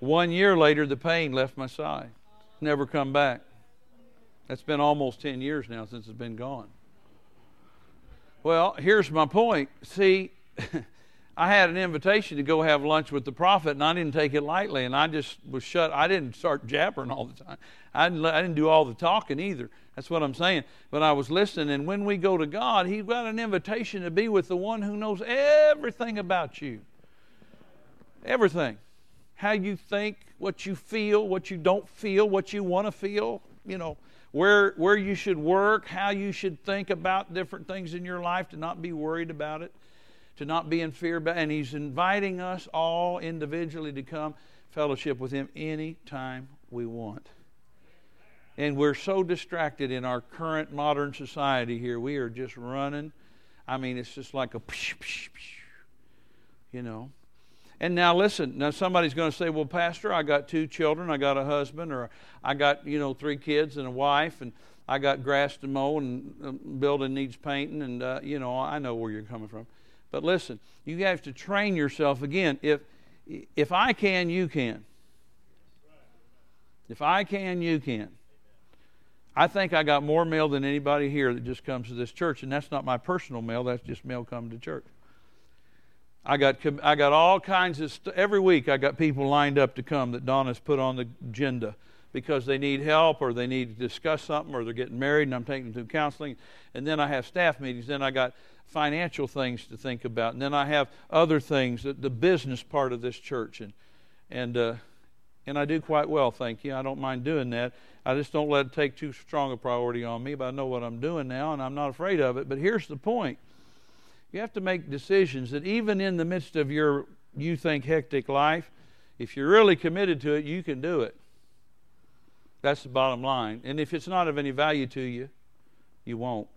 One year later, the pain left my side. Never come back. That's been almost 10 years now since it's been gone. Well, here's my point. See, I had an invitation to go have lunch with the prophet, and I didn't take it lightly. And I just was shut. I didn't start jabbering all the time. I didn't, I didn't do all the talking either. That's what I'm saying. But I was listening. And when we go to God, He's got an invitation to be with the one who knows everything about you. Everything. How you think, what you feel, what you don't feel, what you want to feel, you know, where, where you should work, how you should think about different things in your life to not be worried about it to not be in fear. And He's inviting us all individually to come fellowship with Him anytime we want. And we're so distracted in our current modern society here. We are just running. I mean, it's just like a, psh, psh, psh, you know. And now listen, now somebody's going to say, well, Pastor, I got two children, I got a husband, or I got, you know, three kids and a wife, and I got grass to mow, and the building needs painting, and, uh, you know, I know where you're coming from. But listen, you have to train yourself again. If if I can, you can. If I can, you can. I think I got more mail than anybody here that just comes to this church, and that's not my personal mail. That's just mail coming to church. I got I got all kinds of st- every week. I got people lined up to come that Donna's put on the agenda because they need help or they need to discuss something or they're getting married, and I'm taking them to counseling. And then I have staff meetings. Then I got financial things to think about. And then I have other things, the, the business part of this church. And, and, uh, and I do quite well, thank you. I don't mind doing that. I just don't let it take too strong a priority on me, but I know what I'm doing now, and I'm not afraid of it. But here's the point you have to make decisions that even in the midst of your, you think, hectic life, if you're really committed to it, you can do it. That's the bottom line. And if it's not of any value to you, you won't.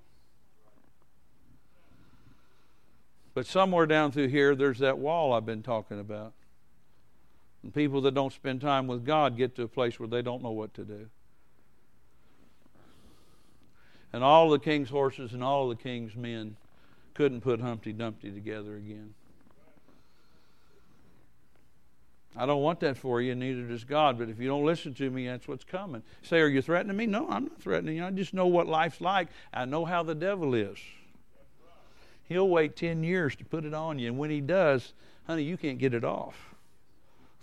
But somewhere down through here, there's that wall I've been talking about. And people that don't spend time with God get to a place where they don't know what to do. And all the king's horses and all the king's men couldn't put Humpty Dumpty together again. I don't want that for you, neither does God. But if you don't listen to me, that's what's coming. Say, are you threatening me? No, I'm not threatening you. I just know what life's like. I know how the devil is. He'll wait 10 years to put it on you. And when he does, honey, you can't get it off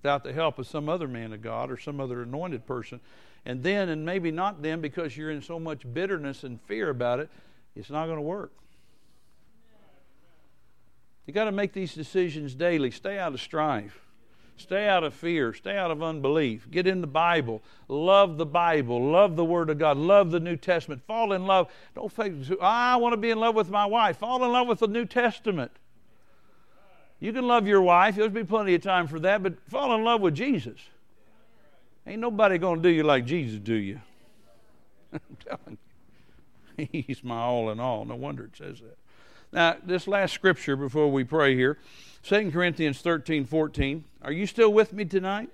without the help of some other man of God or some other anointed person. And then, and maybe not then, because you're in so much bitterness and fear about it, it's not going to work. You got to make these decisions daily. Stay out of strife. Stay out of fear. Stay out of unbelief. Get in the Bible. Love the Bible. Love the Word of God. Love the New Testament. Fall in love. Don't fake. I want to be in love with my wife. Fall in love with the New Testament. You can love your wife. There'll be plenty of time for that, but fall in love with Jesus. Ain't nobody going to do you like Jesus do you. I'm telling you. He's my all in all. No wonder it says that. Now, this last scripture before we pray here 2 Corinthians 13 14. Are you still with me tonight?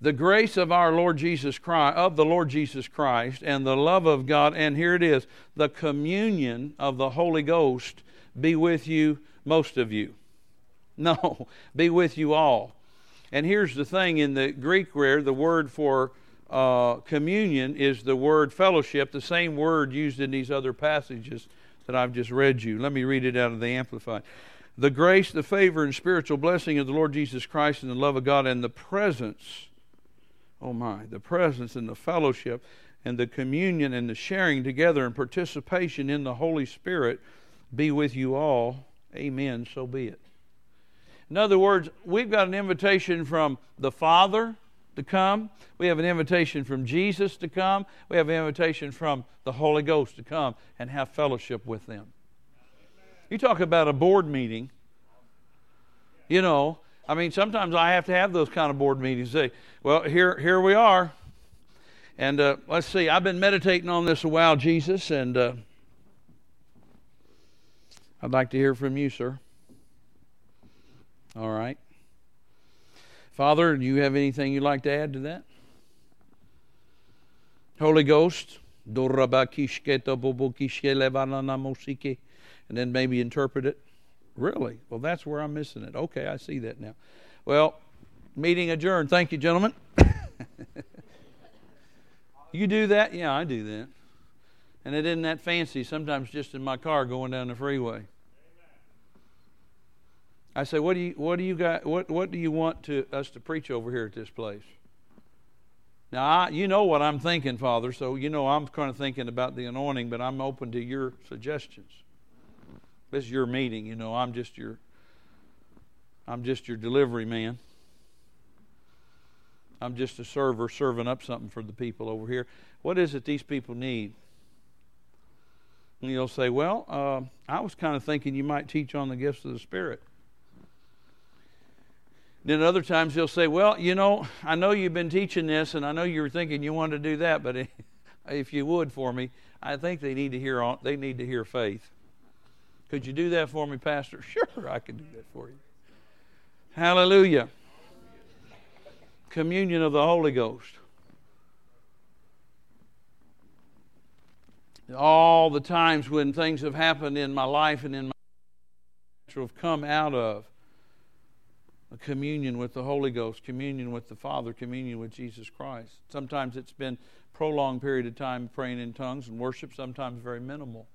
The grace of our Lord Jesus Christ, of the Lord Jesus Christ, and the love of God, and here it is, the communion of the Holy Ghost be with you, most of you. No, be with you all. And here's the thing in the Greek where the word for uh, communion is the word fellowship, the same word used in these other passages that I've just read you. Let me read it out of the Amplified. The grace, the favor, and spiritual blessing of the Lord Jesus Christ and the love of God and the presence, oh my, the presence and the fellowship and the communion and the sharing together and participation in the Holy Spirit be with you all. Amen. So be it. In other words, we've got an invitation from the Father to come. We have an invitation from Jesus to come. We have an invitation from the Holy Ghost to come and have fellowship with them. You talk about a board meeting. You know, I mean, sometimes I have to have those kind of board meetings. Say, well, here, here we are. And uh, let's see, I've been meditating on this a while, Jesus, and uh, I'd like to hear from you, sir. All right. Father, do you have anything you'd like to add to that? Holy Ghost, and then maybe interpret it. Really? Well, that's where I'm missing it. Okay, I see that now. Well, meeting adjourned. Thank you, gentlemen. you do that? Yeah, I do that. And it isn't that fancy. Sometimes just in my car going down the freeway. I say, what do you what do you got what what do you want to us to preach over here at this place? Now I, you know what I'm thinking, Father, so you know I'm kind of thinking about the anointing, but I'm open to your suggestions. This is your meeting, you know. I'm just your I'm just your delivery man. I'm just a server serving up something for the people over here. What is it these people need? And you'll say, Well, uh, I was kind of thinking you might teach on the gifts of the Spirit. Then other times he'll say, Well, you know, I know you've been teaching this, and I know you were thinking you wanted to do that, but if you would for me, I think they need to hear they need to hear faith. Could you do that for me, Pastor? Sure, I can do that for you. Hallelujah. Communion of the Holy Ghost. All the times when things have happened in my life and in my church have come out of a communion with the Holy Ghost, communion with the Father, communion with Jesus Christ. Sometimes it's been prolonged period of time praying in tongues and worship, sometimes very minimal.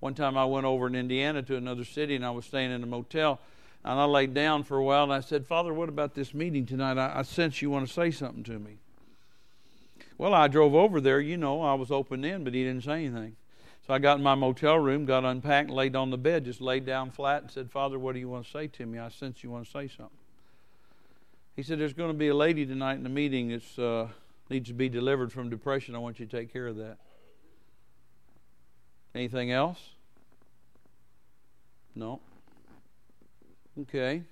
One time I went over in Indiana to another city and I was staying in a motel and I laid down for a while and I said, Father, what about this meeting tonight? I, I sense you want to say something to me. Well, I drove over there, you know, I was open in, but he didn't say anything. So I got in my motel room, got unpacked, laid on the bed, just laid down flat and said, Father, what do you want to say to me? I sense you want to say something. He said, There's going to be a lady tonight in the meeting that uh, needs to be delivered from depression. I want you to take care of that. Anything else? No. Okay.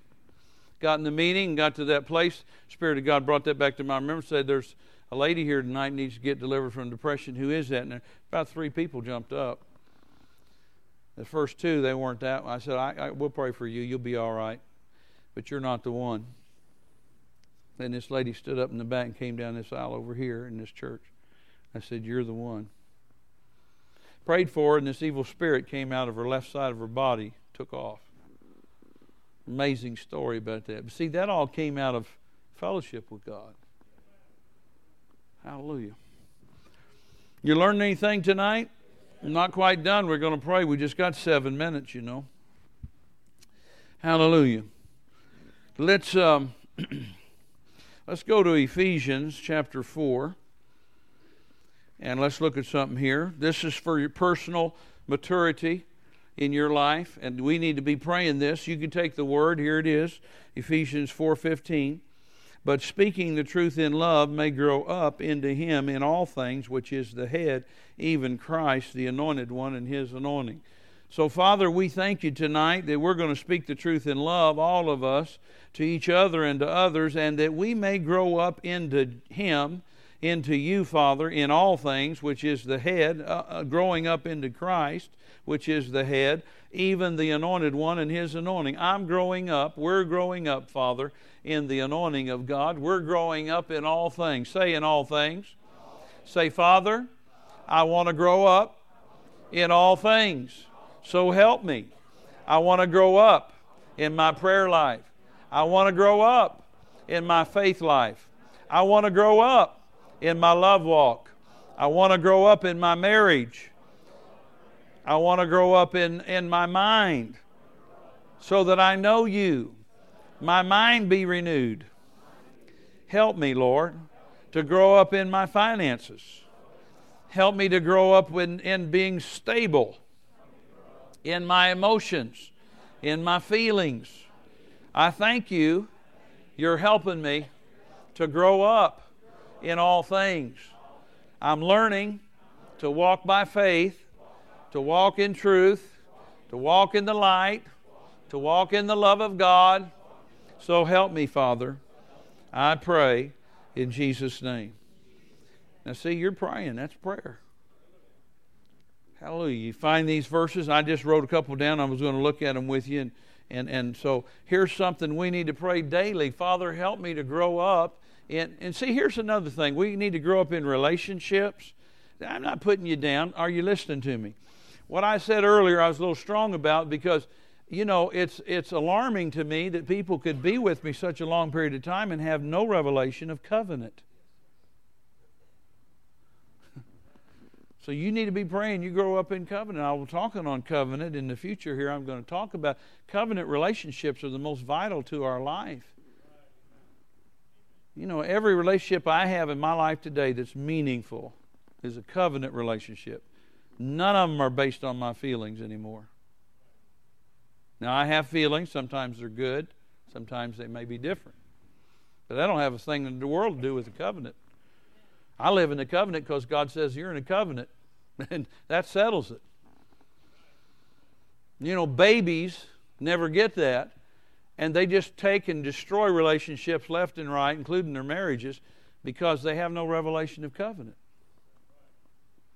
Got in the meeting, got to that place. Spirit of God brought that back to my remembrance. Said, There's a lady here tonight needs to get delivered from depression. Who is that? And about three people jumped up. The first two, they weren't that. I said, I, I, We'll pray for you. You'll be all right. But you're not the one. Then this lady stood up in the back and came down this aisle over here in this church. I said, You're the one. Prayed for her, and this evil spirit came out of her left side of her body, took off. Amazing story about that. But see, that all came out of fellowship with God. Hallelujah. You learned anything tonight? I'm not quite done. We're going to pray. We just got seven minutes, you know. Hallelujah. Let's. Um, Let's go to Ephesians chapter 4. And let's look at something here. This is for your personal maturity in your life and we need to be praying this. You can take the word, here it is, Ephesians 4:15. But speaking the truth in love may grow up into him in all things which is the head, even Christ the anointed one and his anointing. So, Father, we thank you tonight that we're going to speak the truth in love, all of us, to each other and to others, and that we may grow up into Him, into you, Father, in all things, which is the head, uh, uh, growing up into Christ, which is the head, even the anointed one and His anointing. I'm growing up, we're growing up, Father, in the anointing of God. We're growing up in all things. Say, in all things. Say, Father, I want to grow up in all things. So help me. I want to grow up in my prayer life. I want to grow up in my faith life. I want to grow up in my love walk. I want to grow up in my marriage. I want to grow up in, in my mind so that I know you. My mind be renewed. Help me, Lord, to grow up in my finances. Help me to grow up in, in being stable in my emotions, in my feelings. I thank you. You're helping me to grow up in all things. I'm learning to walk by faith, to walk in truth, to walk in the light, to walk in the love of God. So help me, Father. I pray in Jesus' name. Now, see, you're praying. That's prayer. Hallelujah. You find these verses. I just wrote a couple down. I was going to look at them with you. And, and, and so here's something we need to pray daily. Father, help me to grow up. And, and see, here's another thing. We need to grow up in relationships. I'm not putting you down. Are you listening to me? What I said earlier, I was a little strong about because, you know, it's, it's alarming to me that people could be with me such a long period of time and have no revelation of covenant. So you need to be praying you grow up in covenant. I will talking on covenant in the future here. I'm going to talk about covenant relationships are the most vital to our life. You know, every relationship I have in my life today that's meaningful is a covenant relationship. None of them are based on my feelings anymore. Now, I have feelings. Sometimes they're good, sometimes they may be different. But that don't have a thing in the world to do with the covenant. I live in the covenant because God says you're in a covenant, and that settles it. You know, babies never get that, and they just take and destroy relationships left and right, including their marriages, because they have no revelation of covenant.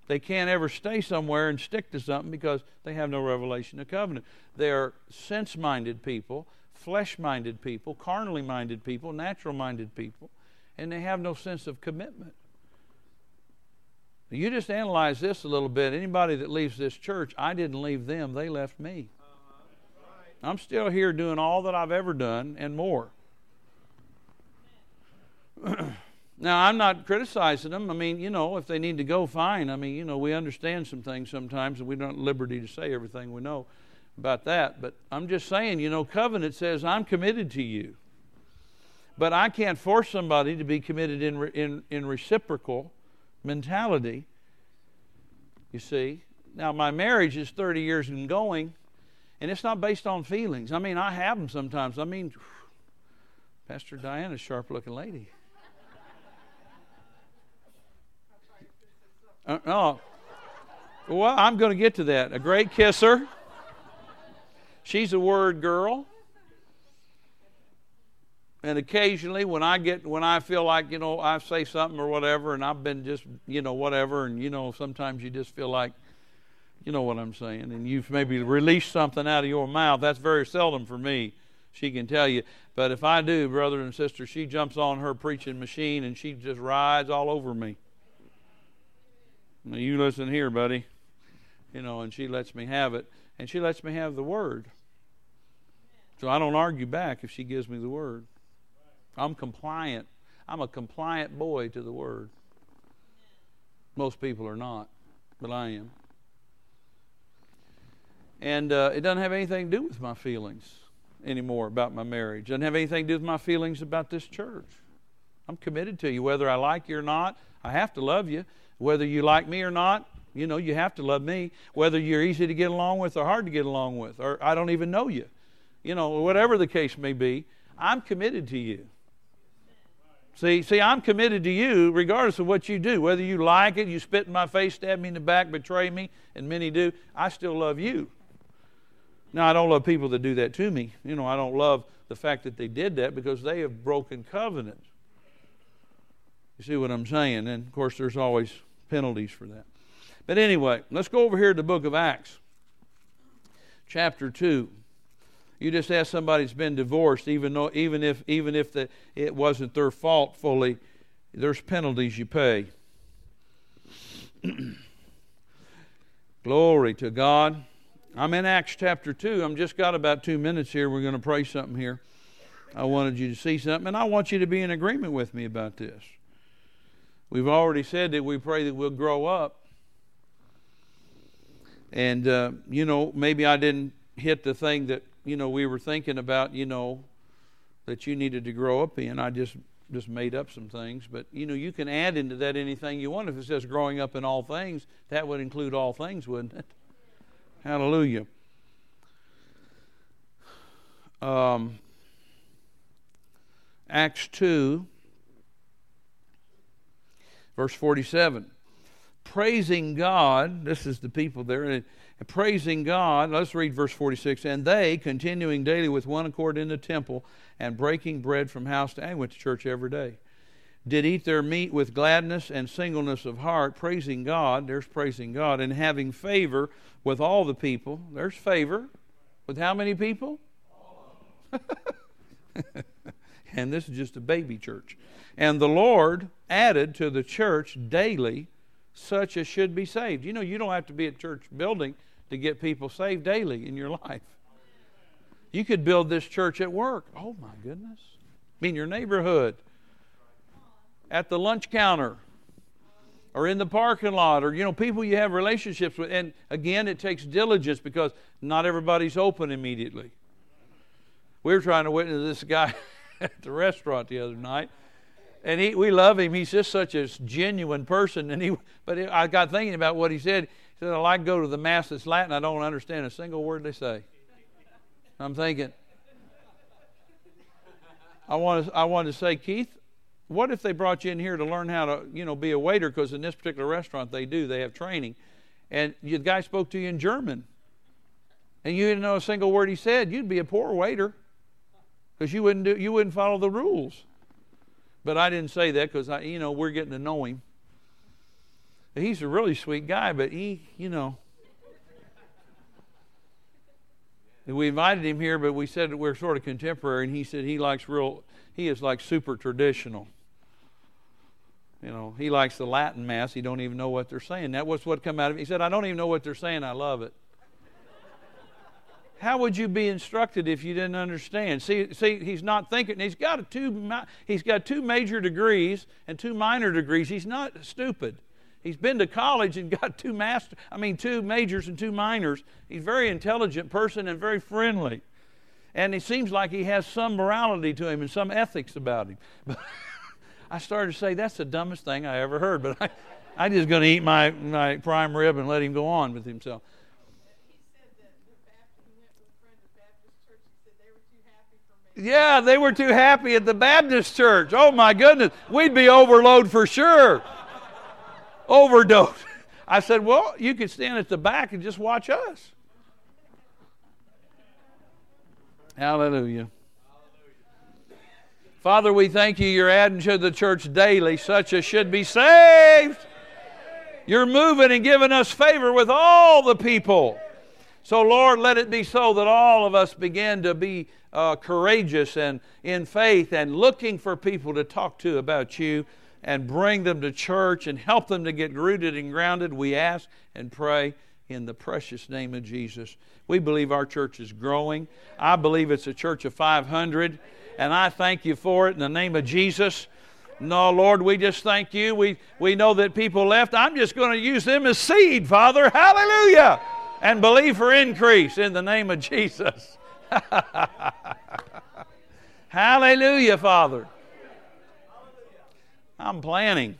They can't ever stay somewhere and stick to something because they have no revelation of covenant. They're sense minded people, flesh minded people, carnally minded people, natural minded people, and they have no sense of commitment. You just analyze this a little bit. Anybody that leaves this church, I didn't leave them, they left me. I'm still here doing all that I've ever done and more. now, I'm not criticizing them. I mean, you know, if they need to go, fine. I mean, you know, we understand some things sometimes, and we don't liberty to say everything we know about that. But I'm just saying, you know, covenant says, I'm committed to you. But I can't force somebody to be committed in, in, in reciprocal mentality. You see? Now, my marriage is 30 years and going, and it's not based on feelings. I mean, I have them sometimes. I mean, Pastor Diana's sharp looking lady. Uh, oh, well, I'm going to get to that. A great kisser. She's a word girl and occasionally when I get when I feel like you know I say something or whatever, and I've been just you know whatever, and you know sometimes you just feel like you know what I'm saying, and you've maybe released something out of your mouth. That's very seldom for me. She can tell you, but if I do, brother and sister, she jumps on her preaching machine and she just rides all over me. Now you listen here, buddy. You know, and she lets me have it, and she lets me have the word. So I don't argue back if she gives me the word. I'm compliant. I'm a compliant boy to the word. Most people are not, but I am. And uh, it doesn't have anything to do with my feelings anymore about my marriage. It doesn't have anything to do with my feelings about this church. I'm committed to you. Whether I like you or not, I have to love you. Whether you like me or not, you know, you have to love me. Whether you're easy to get along with or hard to get along with, or I don't even know you. You know, whatever the case may be, I'm committed to you. See, see, I'm committed to you regardless of what you do. Whether you like it, you spit in my face, stab me in the back, betray me, and many do, I still love you. Now, I don't love people that do that to me. You know, I don't love the fact that they did that because they have broken covenant. You see what I'm saying? And of course, there's always penalties for that. But anyway, let's go over here to the book of Acts, chapter 2 you just ask somebody that's been divorced, even though even if even if the, it wasn't their fault fully, there's penalties you pay. Glory to God. I'm in Acts chapter 2. I'm just got about two minutes here. We're going to pray something here. I wanted you to see something, and I want you to be in agreement with me about this. We've already said that we pray that we'll grow up. And, uh, you know, maybe I didn't hit the thing that you know, we were thinking about, you know, that you needed to grow up in. I just just made up some things, but you know, you can add into that anything you want. If it says growing up in all things, that would include all things, wouldn't it? Hallelujah. Um, Acts 2, verse 47. Praising God, this is the people there praising God. Let's read verse 46. And they, continuing daily with one accord in the temple and breaking bread from house to house, went to church every day, did eat their meat with gladness and singleness of heart, praising God. There's praising God. And having favor with all the people. There's favor. With how many people? and this is just a baby church. And the Lord added to the church daily such as should be saved. You know, you don't have to be a church building to get people saved daily in your life. You could build this church at work. Oh, my goodness. I mean, your neighborhood, at the lunch counter, or in the parking lot. Or you know people you have relationships with. And again it takes diligence because not everybody's open immediately. We were trying to witness this guy at the restaurant the other night. And he, we love him. He's just such a genuine person. And he but i got thinking about what he said he said i go to the mass that's latin i don't understand a single word they say i'm thinking i want to, I wanted to say keith what if they brought you in here to learn how to, you know, be a waiter? Because in this particular restaurant they do, they have training. And the guy spoke to you in German, and you didn't know a single word he said. You'd be a poor waiter, because you wouldn't do, you wouldn't follow the rules. But I didn't say that because I, you know, we're getting to know him. He's a really sweet guy, but he, you know. we invited him here, but we said we're sort of contemporary, and he said he likes real. He is like super traditional. You know, he likes the Latin Mass. He don't even know what they're saying. That was what come out of it. He said, I don't even know what they're saying. I love it. How would you be instructed if you didn't understand? See, see, he's not thinking. He's got two. He's got two major degrees and two minor degrees. He's not stupid. He's been to college and got two master. I mean, two majors and two minors. He's a very intelligent person and very friendly, and he seems like he has some morality to him and some ethics about him. But I started to say, that's the dumbest thing I ever heard. But I, I'm just going to eat my, my prime rib and let him go on with himself. Yeah, they were too happy at the Baptist church. Oh my goodness, we'd be overload for sure. Overdose. I said, Well, you could stand at the back and just watch us. Hallelujah. Father, we thank you. You're adding to the church daily such as should be saved. You're moving and giving us favor with all the people. So, Lord, let it be so that all of us begin to be uh, courageous and in faith and looking for people to talk to about you and bring them to church and help them to get rooted and grounded. We ask and pray in the precious name of Jesus. We believe our church is growing. I believe it's a church of 500 and I thank you for it in the name of Jesus. No, Lord, we just thank you. We, we know that people left. I'm just going to use them as seed, Father. Hallelujah. And believe for increase in the name of Jesus. Hallelujah, Father. I'm planning.